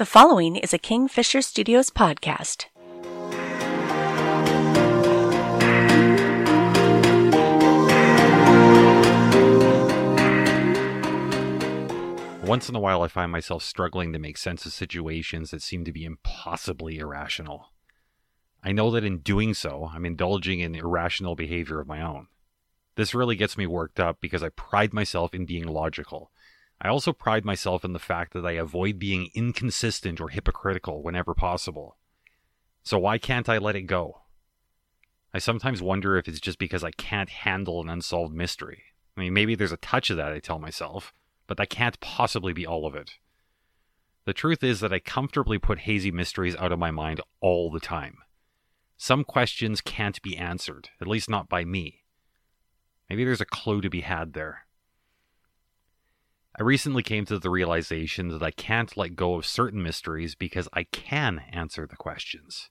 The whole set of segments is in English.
The following is a Kingfisher Studios podcast. Once in a while, I find myself struggling to make sense of situations that seem to be impossibly irrational. I know that in doing so, I'm indulging in irrational behavior of my own. This really gets me worked up because I pride myself in being logical. I also pride myself in the fact that I avoid being inconsistent or hypocritical whenever possible. So why can't I let it go? I sometimes wonder if it's just because I can't handle an unsolved mystery. I mean, maybe there's a touch of that, I tell myself, but that can't possibly be all of it. The truth is that I comfortably put hazy mysteries out of my mind all the time. Some questions can't be answered, at least not by me. Maybe there's a clue to be had there. I recently came to the realization that I can't let go of certain mysteries because I can answer the questions.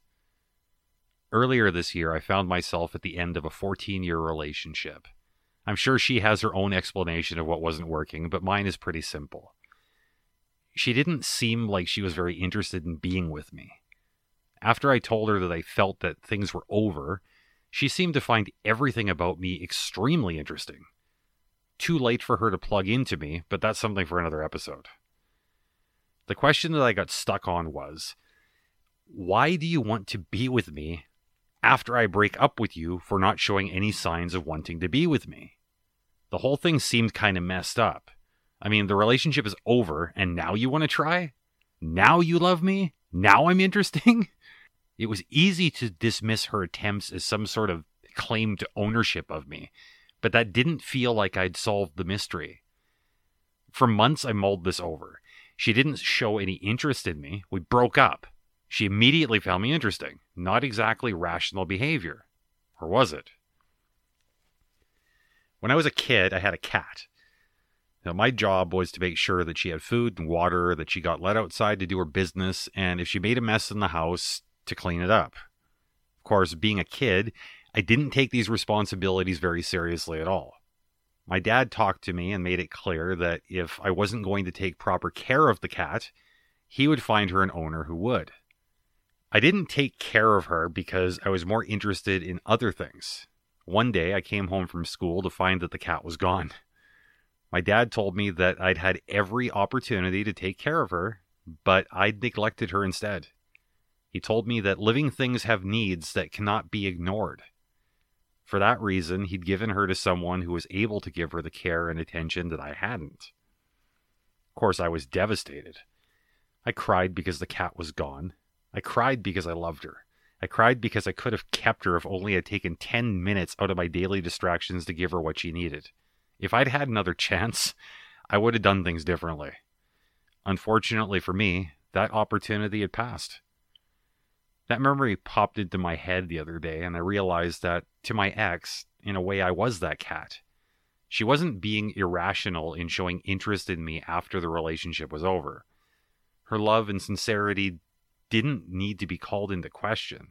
Earlier this year, I found myself at the end of a 14 year relationship. I'm sure she has her own explanation of what wasn't working, but mine is pretty simple. She didn't seem like she was very interested in being with me. After I told her that I felt that things were over, she seemed to find everything about me extremely interesting. Too late for her to plug into me, but that's something for another episode. The question that I got stuck on was why do you want to be with me after I break up with you for not showing any signs of wanting to be with me? The whole thing seemed kind of messed up. I mean, the relationship is over, and now you want to try? Now you love me? Now I'm interesting? It was easy to dismiss her attempts as some sort of claim to ownership of me, but that didn't feel like I'd solved the mystery. For months, I mulled this over. She didn't show any interest in me. We broke up. She immediately found me interesting. Not exactly rational behavior. Or was it? When I was a kid, I had a cat. Now, my job was to make sure that she had food and water, that she got let outside to do her business, and if she made a mess in the house, to clean it up. Of course, being a kid, I didn't take these responsibilities very seriously at all. My dad talked to me and made it clear that if I wasn't going to take proper care of the cat, he would find her an owner who would. I didn't take care of her because I was more interested in other things. One day I came home from school to find that the cat was gone. My dad told me that I'd had every opportunity to take care of her, but I'd neglected her instead. He told me that living things have needs that cannot be ignored. For that reason, he'd given her to someone who was able to give her the care and attention that I hadn't. Of course, I was devastated. I cried because the cat was gone. I cried because I loved her. I cried because I could have kept her if only I'd taken 10 minutes out of my daily distractions to give her what she needed. If I'd had another chance, I would have done things differently. Unfortunately for me, that opportunity had passed. That memory popped into my head the other day, and I realized that to my ex, in a way, I was that cat. She wasn't being irrational in showing interest in me after the relationship was over. Her love and sincerity didn't need to be called into question.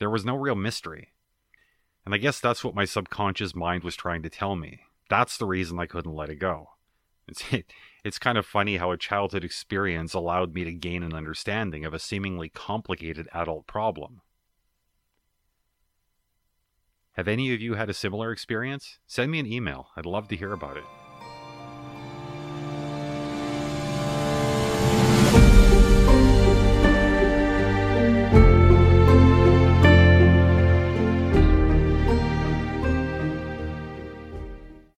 There was no real mystery. And I guess that's what my subconscious mind was trying to tell me. That's the reason I couldn't let it go. It's, it, it's kind of funny how a childhood experience allowed me to gain an understanding of a seemingly complicated adult problem. Have any of you had a similar experience? Send me an email. I'd love to hear about it.